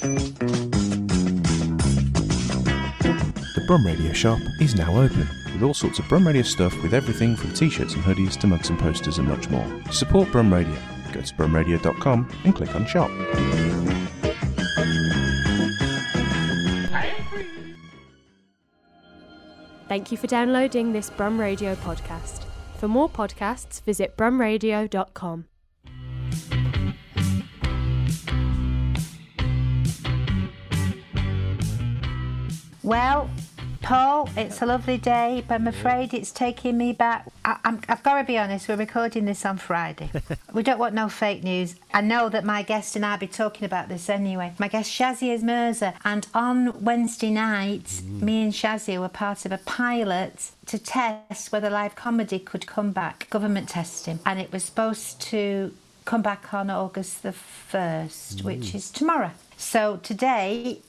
The Brum Radio shop is now open with all sorts of Brum Radio stuff with everything from t-shirts and hoodies to mugs and posters and much more. Support Brum Radio, go to brumradio.com and click on shop. Thank you for downloading this Brum Radio podcast. For more podcasts, visit brumradio.com. Well, Paul, it's a lovely day, but I'm afraid it's taking me back. I, I'm, I've got to be honest, we're recording this on Friday. we don't want no fake news. I know that my guest and I'll be talking about this anyway. My guest, Shazia Mirza, and on Wednesday night, mm. me and Shazia were part of a pilot to test whether live comedy could come back, government testing, and it was supposed to come back on August the 1st, which mm. is tomorrow. So today,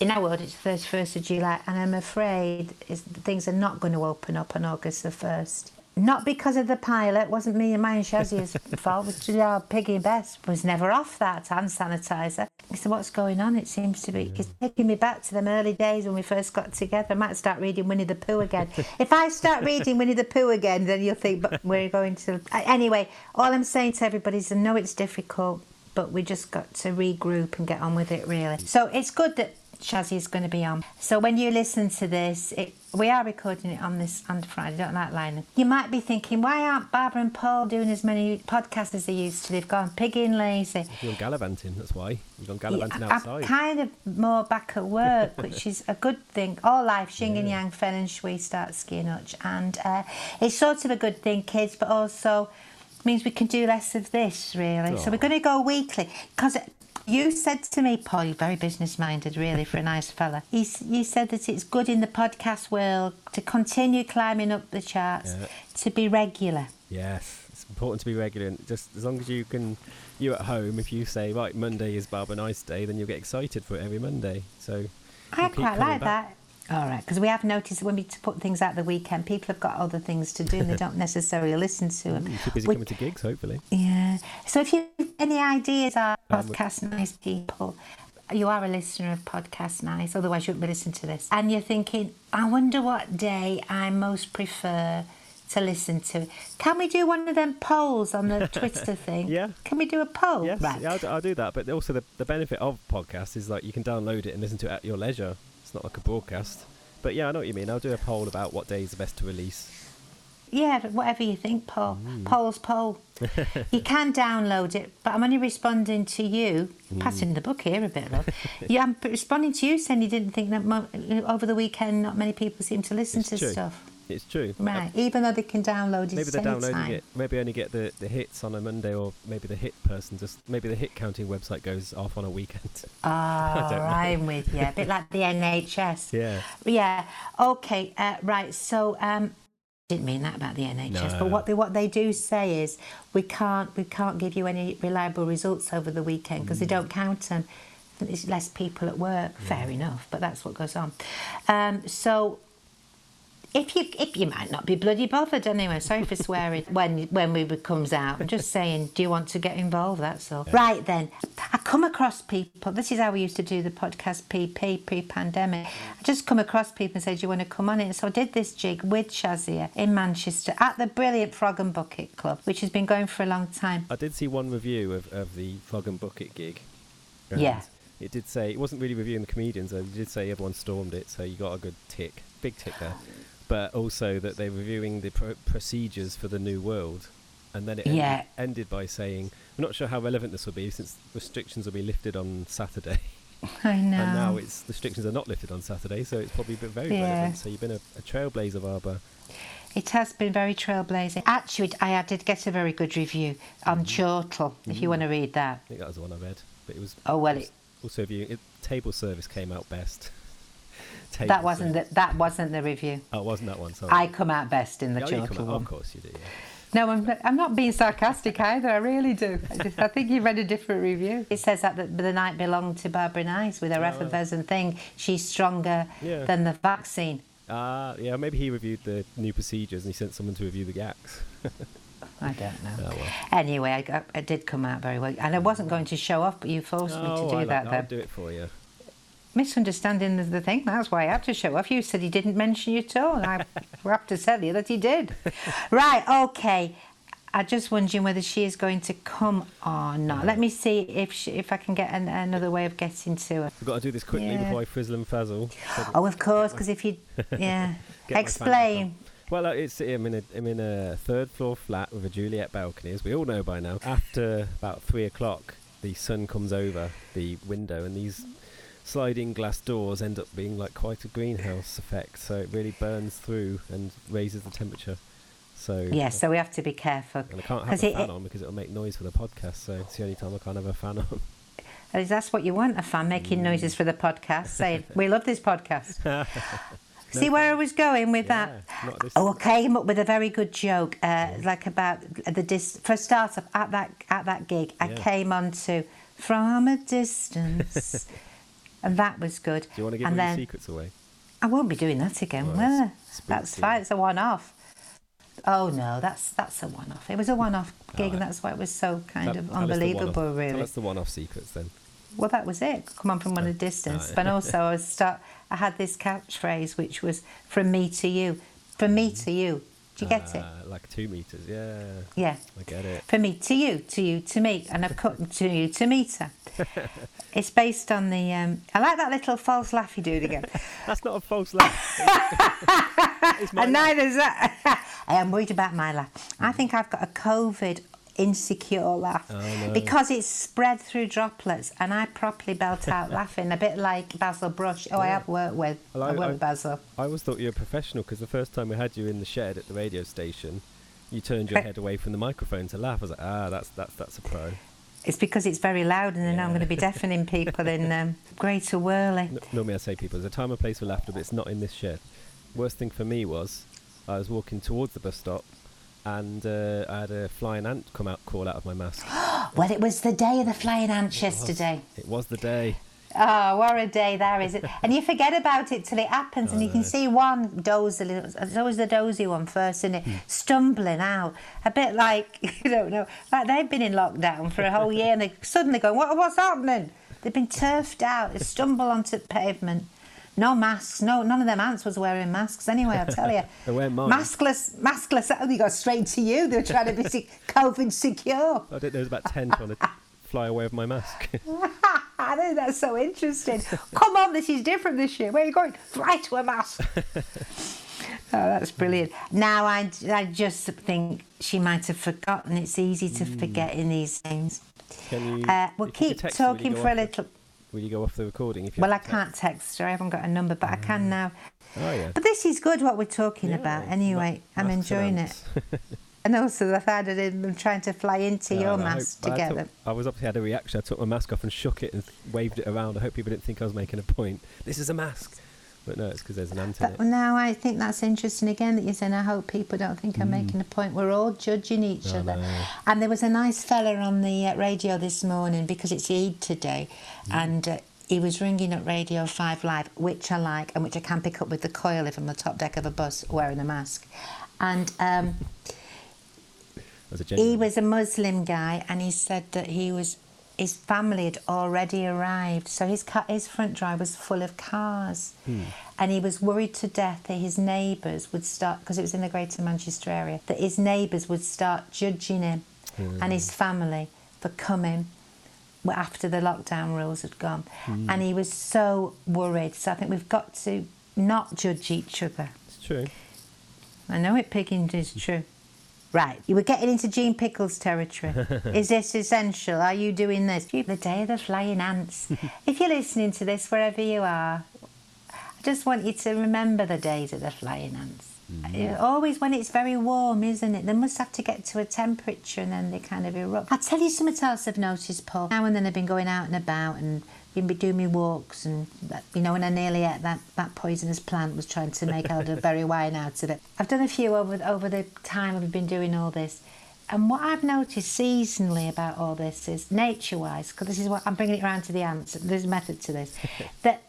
in our world, it's the 31st of July, and I'm afraid is, things are not going to open up on August the 1st. Not because of the pilot, wasn't me and mine Shazia's fault. Was our Piggy Best was never off that hand sanitizer. Said, "What's going on?" It seems to be. It's taking me back to them early days when we first got together. I might start reading Winnie the Pooh again. if I start reading Winnie the Pooh again, then you'll think, "But we're going to." Anyway, all I'm saying to everybody is, I know it's difficult, but we just got to regroup and get on with it. Really. So it's good that Shazzy is going to be on. So when you listen to this, it, we are recording it on this on Friday. Don't like line. You might be thinking, why aren't Barbara and Paul doing as many podcasts as they used to? They've gone pigging lazy. You're gallivanting, that's why. You've gone gallivanting outside. I'm kind of more back at work, which is a good thing. All life, Xing and Yang, Fen and Shui start skiing much. And uh, it's sort of a good thing, kids, but also means we can do less of this, really. So we're going to go weekly. Because you said to me, Paul, you're very business minded, really, for a nice fella. You, you said that it's good in the podcast world to continue climbing up the charts, Yeah. to be regular. Yes, it's important to be regular. And just as long as you can, you at home, if you say, right, Monday is Barbara Nice Day, then you'll get excited for it every Monday. So I quite like back. that. All right, because we have noticed when we put things out the weekend, people have got other things to do and they don't necessarily listen to them. Mm, you're too busy We- coming to gigs, hopefully. Yeah. So if you have any ideas are Um, podcast nice people, you are a listener of Podcast Nice, otherwise you wouldn't be listening to this. And you're thinking, I wonder what day I most prefer to listen to. Can we do one of them polls on the Twitter thing? Yeah. Can we do a poll? Yes, Right. yeah, I'll, do- I'll do that. But also, the, the benefit of podcasts is like you can download it and listen to it at your leisure. It's not like a broadcast. But yeah, I know what you mean. I'll do a poll about what day is the best to release. Yeah, whatever you think, Paul. Mm. Poll's poll. you can download it, but I'm only responding to you, Mm. passing the book here a bit, love. yeah, I'm responding to you saying you didn't think that mo- over the weekend not many people seem to listen It's to true. stuff. It's true. Right, even though they can download it Maybe they're downloading anytime. it. Maybe only get the, the hits on a Monday, or maybe the hit person just maybe the hit counting website goes off on a weekend. Oh. I'm with you. A bit like the NHS. yeah. Yeah. Okay. Uh, right. So, um, didn't mean that about the NHS, but what they what they do say is we can't we can't give you any reliable results over the weekend because they Mm. don't count them. There's less people at work. Fair enough, but that's what goes on. Um, so. If you if you might not be bloody bothered anyway, sorry for swearing when when we comes out. I'm just saying, do you want to get involved? That's all. Right then, I come across people. This is how we used to do the podcast PP pre-pandemic. I just come across people and say, "Do you want to come on it?" So I did this jig with Shazia in Manchester at the brilliant Frog and Bucket Club, which has been going for a long time. I did see one review of, of the Frog and Bucket gig. and Yeah. It did say it wasn't really reviewing the comedians. though. It did say everyone stormed it, so you got a good tick, big tick there. But also that they're reviewing the pro- procedures for the new world, and then it ended, Yeah. ended by saying, "I'm not sure how relevant this will be since restrictions will be lifted on Saturday." I know. And now it's restrictions are not lifted on Saturday, so it's probably been very Yeah. relevant. So you've been a, a trailblazer, Barbara. It has been very trailblazing. Actually, I did get a very good review on mm-hmm. Chortle, if you mm-hmm. want to read that. I think that was the one I read, but it was. Oh, well, was it- also viewing it, table service came out best. That wasn't the, that wasn't the review. Oh, wasn't that one? Sorry. I come out best in the Oh, out- one. Of course you do. Yeah. No, I'm, I'm not being sarcastic either. I really do. I, just, I think you read a different review. It says that the, the night belonged to Barbara Nice with her effervescent thing. She's stronger Yeah. than the vaccine. Ah, yeah. Maybe he reviewed the new procedures and he sent someone to review the gags. I don't know. Oh, well. Anyway, I, I did come out very well, and I wasn't going to show off, but you forced me Oh, to do I that. I'll Then do it for you. Misunderstanding the, the thing. That's why I had to show off. You said he didn't mention you at all, and I have to tell you that he did. right? Okay. I'm just wondering whether she is going to come or not. Let me see if she, if I can get an, another way of getting to her. We've got to do this quickly Yeah. before I frizzle and frazzle. Oh, of course, because if you, yeah, explain. Well, uh, it's I'm in a I'm in a third floor flat with a Juliet balcony, as we all know by now. After about three o'clock, the sun comes over the window, and these sliding glass doors end up being like quite a greenhouse effect. So it really burns through and raises the temperature. So Yeah, uh, so we have to be careful. and I can't have a it- fan on because it'll make noise for the podcast. So it's the only time I can't have a fan on. Is that's what you want? A fan making mm. noises for the podcast, saying we love this podcast. See where I was going with that? Yeah, this. Oh, I came up with a very good joke, uh, mm. like about the dis- for a start up at that at that gig. I came on to from a distance, and that was good. Do you want to give and then your secrets away? I won't be doing that again. Well, will I? That's fine. It's a one-off. Oh no, that's that's a one-off. It was a one-off gig, Alright. and that's why it was so kind Tell- of tell us the unbelievable, really. Us the one-off secrets then. Well, that was it. Come on from one a distance. oh, But also, I was start. I had this catchphrase which was "from me to you," from me mm-hmm. to you. Do you get it? Uh, Like two meters. Yeah, Yeah. I get it. For me to you, to you to me, and I've cut to you to meter. it's based on the. Um, I like that little false laugh you do again. That's not a false laugh. and neither is that. I am worried about my laugh. I think I've got a COVID insecure laugh Oh, no. because it's spread through droplets, and I properly belt out laughing, a bit like Basil Brush. Oh, I have worked with. Well, I I- worked with Basil. I always thought you were a professional because the first time we had you in the shed at the radio station, you turned your head away from the microphone to laugh. I was like, ah, that's that's that's a pro. It's because it's very loud, and then I'm going to be deafening people in um, Greater Worley. N- normally I say people, there's a time and place for laughter, but it's not in this shed. Worst thing for me was I was walking towards the bus stop, and uh, I had a flying ant come out, crawl out of my mask. Well, it was the day of the flying ants yesterday. It was the day. Oh, what a day there is! And you forget about it till it happens, and you can know. see one dozy little. It's always the dozy one first, isn't it? Stumbling out, a bit like you don't know, like they've been in lockdown for a whole year, and they suddenly go, "What? What's happening?" They've been turfed out. They stumble onto the pavement. No masks. No, none of them ants was wearing masks anyway. I tell you, They wear mine. maskless, maskless. Oh, they got straight to you. They were trying to be COVID secure. I think there was about ten trying to fly away with my mask. I think that's so interesting. Come on, this is different this year. Where are you going? Fly to a mask. oh, that's brilliant. Now, I, I just think she might have forgotten. It's easy to forget in these things. Can you? Uh, we'll if you could keep text me, will you talking for a little. Will you go off the recording if you? Well, I can't text her. I haven't got a number, but I ah. can now. Oh yeah. But this is good what we're talking Yeah, about. ma- Anyway, I'm enjoying it. And also the fact that them trying to fly into your I mask hope- I took- together. I was obviously had a reaction. I took my mask off and shook it and waved it around. I hope people didn't think I was making a point. This is a mask, but no, it's because there's an ant in But it. now I think that's interesting again that you're saying, I hope people don't think I'm making a point. We're all judging each Mm. I other. know. And there was a nice fella on the uh, radio this morning because it's Eid today, Mm. and uh, he was ringing up Radio 5 Live, which I like and which I can pick up with the coil if I'm on the top deck of a bus wearing a mask. And um, As a he was a Muslim guy, and he said that he was his family had already arrived, so his car, his front drive was full of cars, hmm. and he was worried to death that his neighbours would start because it was in the Greater Manchester area that his neighbours would start judging him hmm. and his family for coming after the lockdown rules had gone, hmm. and he was so worried. So I think we've got to not judge each other. It's true. I know it, Piggins is true. Right, you were getting into Jean Pickles territory. is this essential? Are you doing this? The day of the flying ants. if you're listening to this, wherever you are, I just want you to remember the days of the flying ants. Uh, Always when it's very warm, isn't it? They must have to get to a temperature and then they kind of erupt. I'll tell you something else I've noticed, Paul. Now and then I've been going out and about and been be- doing my walks and, you know, when I nearly ate that, that poisonous plant was trying to make out a very wine out of it. I've done a few over, over the time I've been doing all this. And what I've noticed seasonally about all this is nature-wise, because this is what I'm bringing it around to the ants. There's a method to this. that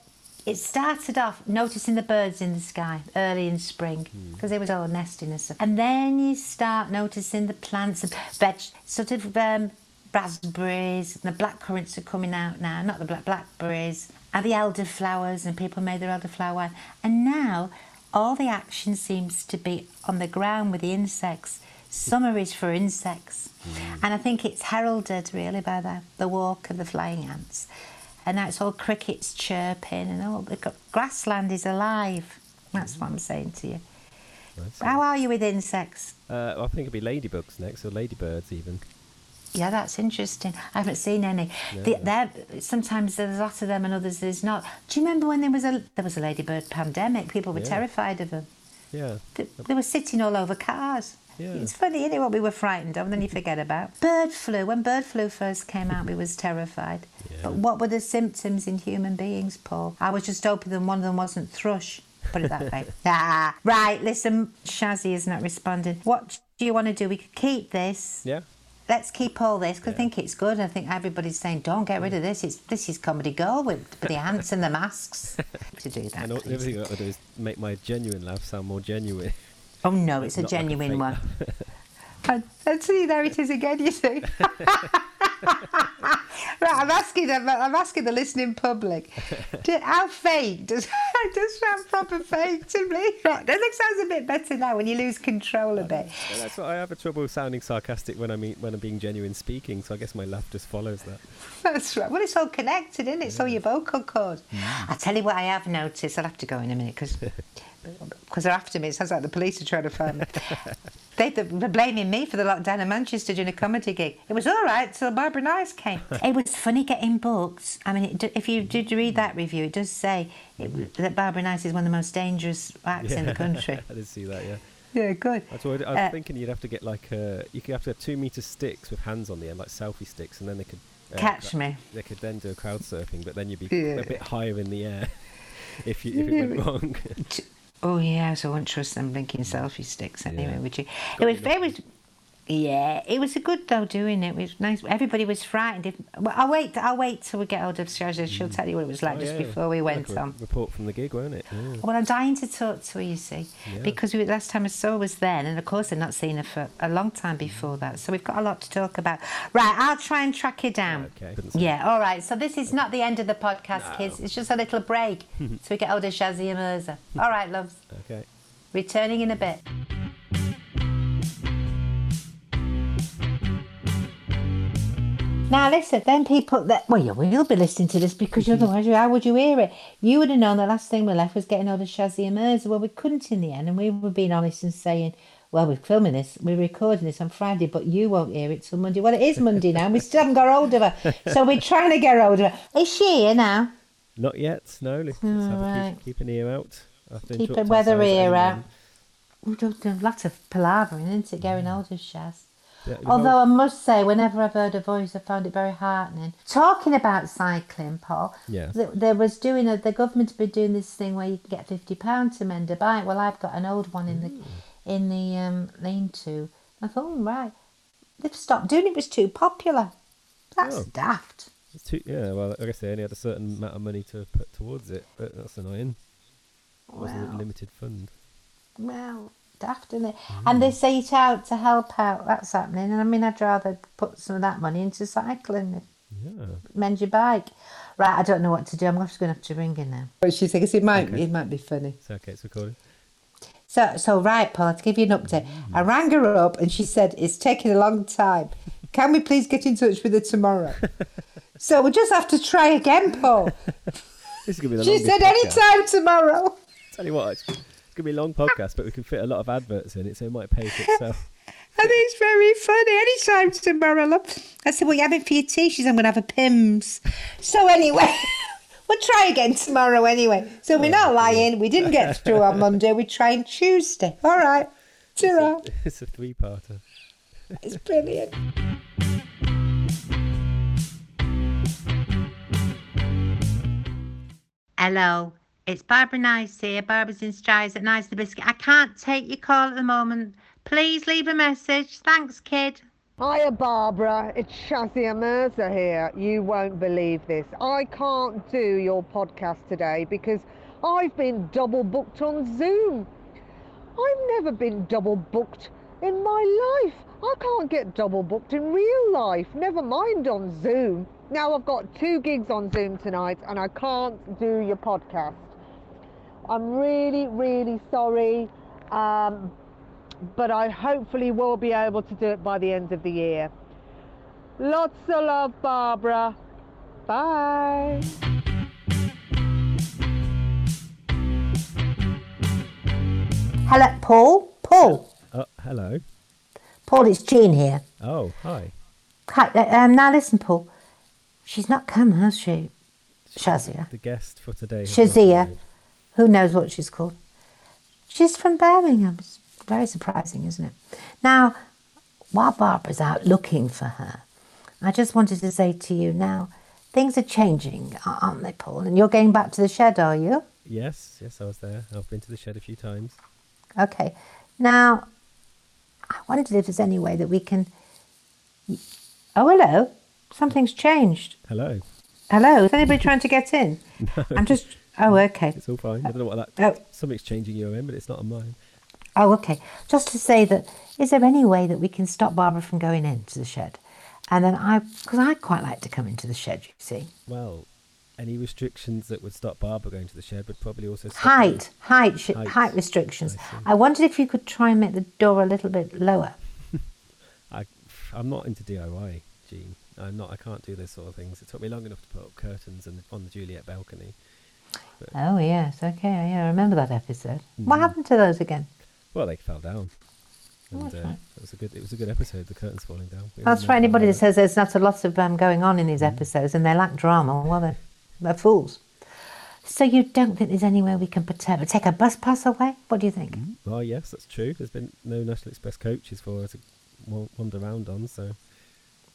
it started off noticing the birds in the sky early in spring because they was all nesting and stuff. And then you start noticing the plants and veg, sort of um, raspberries and the black currants are coming out now, not the black blackberries, and the elderflowers and people made their elderflower wine. And now all the action seems to be on the ground with the insects. Summer is for insects. And I think it's heralded really by the, the walk of the flying ants. And now it's all crickets chirping and all the grassland is alive. That's what I'm saying to you. How are you with insects? Uh, I think it'll be ladybugs next, or ladybirds even. Yeah, that's interesting. I haven't seen any. The, sometimes there's a lot of them and others there's not. Do you remember when there was a there was a ladybird pandemic? People were Yeah. terrified of them. Yeah. They, they were sitting all over cars. Yeah. It's funny, isn't it, what we were frightened of, and then you forget about. Bird flu. When bird flu first came out, we was terrified. Yeah. But what were the symptoms in human beings, Paul? I was just hoping that one of them wasn't thrush. Put it that way. ah, right. Listen, Shazzy is not responding. What do you want to do? We could keep this. Yeah. Let's keep all this because I think it's good. I think everybody's saying, "Don't get rid of mm. this. It's this is comedy gold with, the ants and the masks." to do that. And all, everything I've got to do is make my genuine laugh sound more genuine. Oh no, it's a Not like a genuine one. And, and see, there it is again. You see. right, I'm asking them. I'm asking the listening public. Do, how fake does does sound proper fake to me? Right, that looks sounds a bit better now when you lose control a bit. Well, that's what I have a trouble sounding sarcastic when I mean when I'm being genuine speaking. So I guess my laugh just follows that. That's right. Well, it's all connected, isn't it? It's all your vocal cords. Mm. I tell you what, I have noticed. I'll have to go in a minute because because they're after me. It sounds like the police are trying to find me. They, they're blaming me for the lockdown in Manchester doing a comedy gig. It was all right till Barbara Nice came. it was funny getting booked. I mean, it, if you did read that review, it does say it, that Barbara Nice is one of the most dangerous acts in the country. I did see that. Yeah. yeah, good. I was, I Uh, thinking you'd have to get like uh, you could have to have two meter sticks with hands on the end, like selfie sticks, and then they could uh, Catch me. They could then do a crowd surfing, but then you'd be Yeah. a bit higher in the air if you if it went wrong. Oh yeah, so I won't trust them blinking selfie sticks anyway, Yeah. would you? It was very, lucky. Yeah, it was a good though doing it. It was nice. Everybody was frightened. If, well, I'll wait. I'll wait till we get hold of Shazia. She'll mm. tell you what it was like Oh, just yeah. before we Like went a on. Report from the gig, won't it? Yeah. Well, I'm dying to talk to her, you see, Yeah. because we, last time I saw her was then, and of course I've not seen her for a long time mm. before that. So we've got a lot to talk about. Right, I'll try and track her down. Okay. Yeah, all right. So this is not the end of the podcast, kids. It's just a little break so we get hold of Shazzy and Mirza. All right, loves. Okay. Returning in a bit. Now listen, then people that well, you will be listening to this because otherwise, mm-hmm. how would you hear it? You would have known the last thing we left was getting hold of Shazzy and Mirza. Well, we couldn't in the end, and we were being honest and saying, "Well, we're filming this, we're recording this on Friday, but you won't hear it till Monday." Well, it is Monday now, and we still haven't got hold of her, so we're trying to get hold of her. Is she here now? Not yet. No. Let's, let's have a Alright. keep, keep an ear out. Keep a weather ear out. We've done a lot of palavering, isn't it, getting mm. hold of Shaz? Although I must say, whenever I've heard a voice, I found it very heartening. Talking about cycling, Paul, Yeah. th- there was doing a, the government have been doing this thing where you can get fifty pounds to mend a bike. Well, I've got an old one in the in the um, lean-to. I thought, oh, right, they've stopped doing it. It was too popular. That's Oh. daft. Too, yeah, well, I guess they only had a certain amount of money to put towards it, but that's annoying. It wasn't a limited fund. Well, daft, isn't it? Mm. And they say it out to help out. That's happening. And I mean, I'd rather put some of that money into cycling. Yeah. mend your bike. Right, I don't know what to do. I'm just going to have to ring her now. But she thinks it might Okay. it might be funny. It's okay, it's recorded. So so right, Paul, to give you an update. Mm. I rang her up and she said it's taking a long time. Can we please get in touch with her tomorrow? so we'll just have to try again, Paul. This is going to be the she said podcast. anytime tomorrow. Tell you what, it's, it's going to be a long podcast, but we can fit a lot of adverts in it, so it might pay for itself. And it's very funny. Anytime tomorrow, love. I said, What are you having for your tea? She said, I'm going to have a Pimm's. So, anyway, we'll try again tomorrow, anyway. So, we're not lying. We didn't get through on Monday. We're trying Tuesday. All right. Ta-ra. it's a three-parter. It's brilliant. Hello, it's Barbara Nice here. Barbara's in Strides at Nice the Biscuit. I can't take your call at the moment. Please leave a message. Thanks, kid. Hiya, Barbara. It's Shazia Mirza here. You won't believe this. I can't do your podcast today because I've been double booked on Zoom. I've never been double booked in my life. I can't get double booked in real life, never mind on Zoom. Now I've got two gigs on Zoom tonight and I can't do your podcast. I'm really, really sorry, um, but I hopefully will be able to do it by the end of the year. Lots of love, Barbara. Bye. Hello, Paul. Paul. Oh, hello. Paul, it's Jean here. Oh, hi. Hi, uh, um, now listen, Paul. She's not come, has she? Shazia. The guest for today. has Shazia. Who knows what she's called? She's from Birmingham. It's very surprising, isn't it? Now, while Barbara's out looking for her, I just wanted to say to you now, things are changing, aren't they, Paul? And you're going back to the shed, are you? Yes, yes, I was there. I've been to the shed a few times. Okay. Now, I wondered if there's any way that we can. Oh, hello. Something's changed. Hello. Hello. Is anybody trying to get in? No. I'm just. Oh, okay. It's all fine. I don't know what that. Oh. Something's changing your end, but it's not on mine. Oh, okay. Just to say that, is there any way that we can stop Barbara from going into the shed? And then I, because I quite like to come into the shed, you see. Well, any restrictions that would stop Barbara going to the shed would probably also stop Height, height, sh- Height. height restrictions. I. I wondered if you could try and make the door a little bit lower. I, I'm not into DIY, Jean. I'm not. I can't do those sort of things. It took me long enough to put up curtains and on the Juliet balcony. Oh yes, okay, yeah, I remember that episode. Mm. What happened to those again? Well, they fell down. And that's uh, right. it was a good. It was a good episode. The curtains falling down. That's right. Anybody that says there's not a lot of um, going on in these Mm. episodes and they lack drama, well, they're, they're fools. So you don't think there's any way we can protect, take a bus pass away? What do you think? Well, yes, that's true. There's been no National Express coaches for us to wander around on, so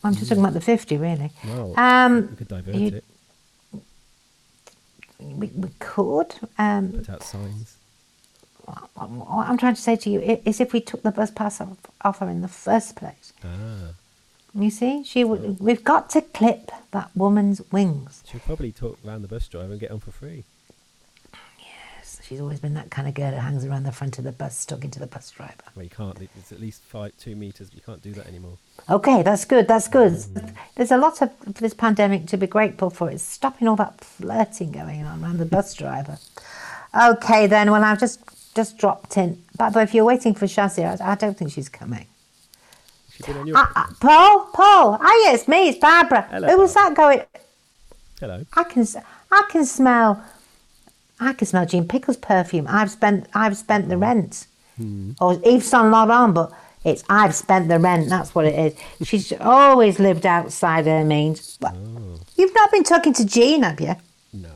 I'm just talking about the 50, really. well, Um, we could divert you- it, We, we could. Um, put out signs. what I'm trying to say to you is if we took the bus pass off, off her in the first place. Ah, You see, she would, we've got to clip that woman's wings. she'll probably talk around the bus driver and get on for free. Yes, she's always been that kind of girl who hangs around the front of the bus, talking to the bus driver. Well, you can't. It's at least five, two meters. You can't do that anymore. Okay, that's good. That's good. There's a lot of this pandemic to be grateful for. It's stopping all that flirting going on around the bus driver. Okay, then. Well, I've just just dropped in. But, but if you're waiting for Shazia, I, I don't think she's coming. She's been on your. Uh, uh, Paul, Paul. Ah, yeah, it's me. It's Barbara. Hello, Who was that going? Hello. I can, I can smell. I can smell Jean Pickles perfume. I've spent, I've spent the mm. rent. Hmm. Or Yves Saint Laurent, but it's I've spent the rent. That's what it is. She's always lived outside her means. But oh. You've not been talking to Jean, have you? No.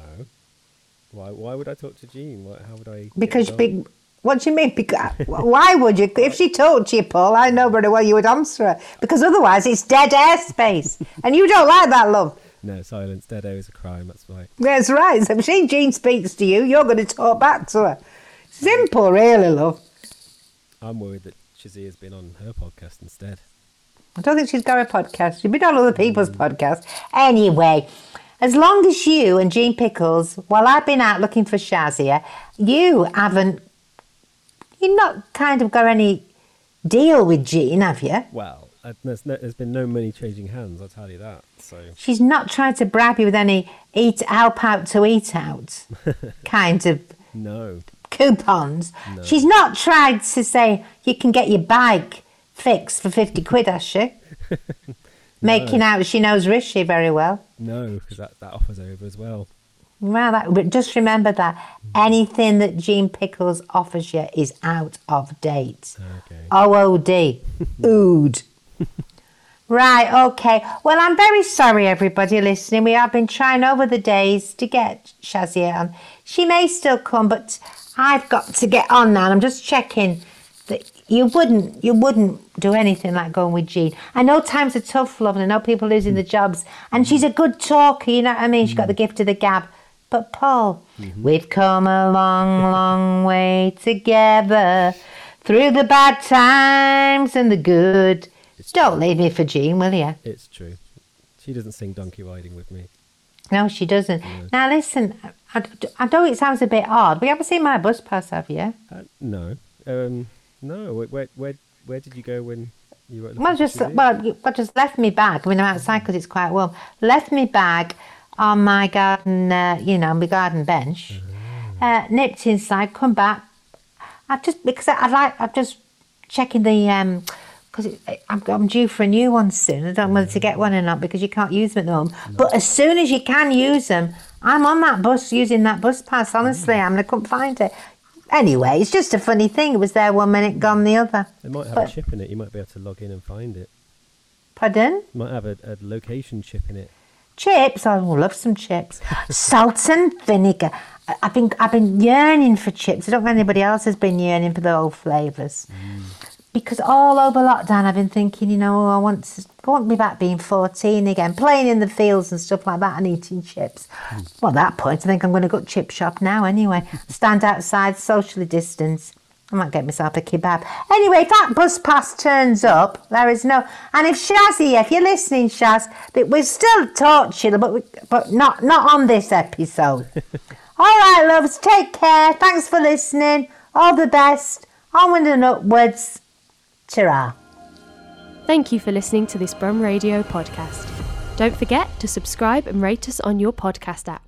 Why? Why would I talk to Jean? Why, how would I? Because big. What do you mean? Because, why would you? If she talked to you, Paul, I know very well you would answer her. Because otherwise, it's dead air space, and you don't like that, love. No, silence. Dead air is a crime. That's right. That's right. So if she Jean speaks to you, you're going to talk back to her. Simple, really, love. I'm worried that Shazia's been on her podcast instead. I don't think she's got a podcast. She's been on other people's podcasts. Anyway, as long as you and Jean Pickles, while I've been out looking for Shazia, you haven't, you've not kind of got any deal with Jean, have you? Well, there's, no, there's been no money changing hands. I'll tell you that. So She's not trying to bribe you with any eat help out to eat out kind of no. coupons. No. She's not tried to say you can get your bike fixed for 50 quid, has she? Making out she knows Rishi very well. No, because that, that offers over as well. Well, that, but just remember that mm. anything that Jean Pickles offers you is out of date. Okay. OOD. Ood. Right, okay. Well, I'm very sorry, everybody listening. We have been trying over the days to get Shazia on. She may still come, but I've got to get on now. I'm just checking that you wouldn't you wouldn't do anything like going with Jean. I know times are tough, love, and I know people losing their mm. jobs. And she's a good talker, you know what I mean? She's got the mm. gift of the gab. But Paul, mm-hmm. we've come a long, long way together through the bad times and the good. Don't leave me for Jean, will you? It's true. She doesn't sing donkey riding with me. No, she doesn't. Now listen, I, I know it sounds a bit odd. We haven't seen my bus pass, have you? Uh, no. Um, no. Where, where, where, where did you go when you were? Well, just well, I just left me bag. I mean, I'm outside because it's quite warm. Left me bag on my garden, uh, you know, my garden bench. Uh, nipped inside, come back. I just because I, I like I'm just checking the um because I'm, I'm due for a new one soon. I don't know whether to get one or not because you can't use them at the moment. But as soon as you can use them, I'm on that bus using that bus pass. Honestly, I mean, I couldn't find it. Anyway, it's just a funny thing. It was there one minute, gone the other. It might have but- a chip in it. You might be able to log in and find it. Pardon? It might have a, a location chip in it. Chips, oh, I will love some chips. Salt and vinegar. I- I've been I've been yearning for chips. I don't know if anybody else has been yearning for the old flavours. Mm. Because all over lockdown I've been thinking, you know, I want to I want be back being 14 again, playing in the fields and stuff like that and eating chips. Hmm. Well, at that point, I think I'm going to go to chip shop now anyway. Hmm. Stand outside, socially distance. I might get myself a kebab. Anyway, if that bus pass turns up, there is no. And if Shazzy, if you're listening, Shaz, we're still tortured, but we, but not not on this episode. All right, loves, take care. Thanks for listening. All the best. Onward and upwards. Ta-ra. Thank you for listening to this Brum Radio podcast. Don't forget to subscribe and rate us on your podcast app.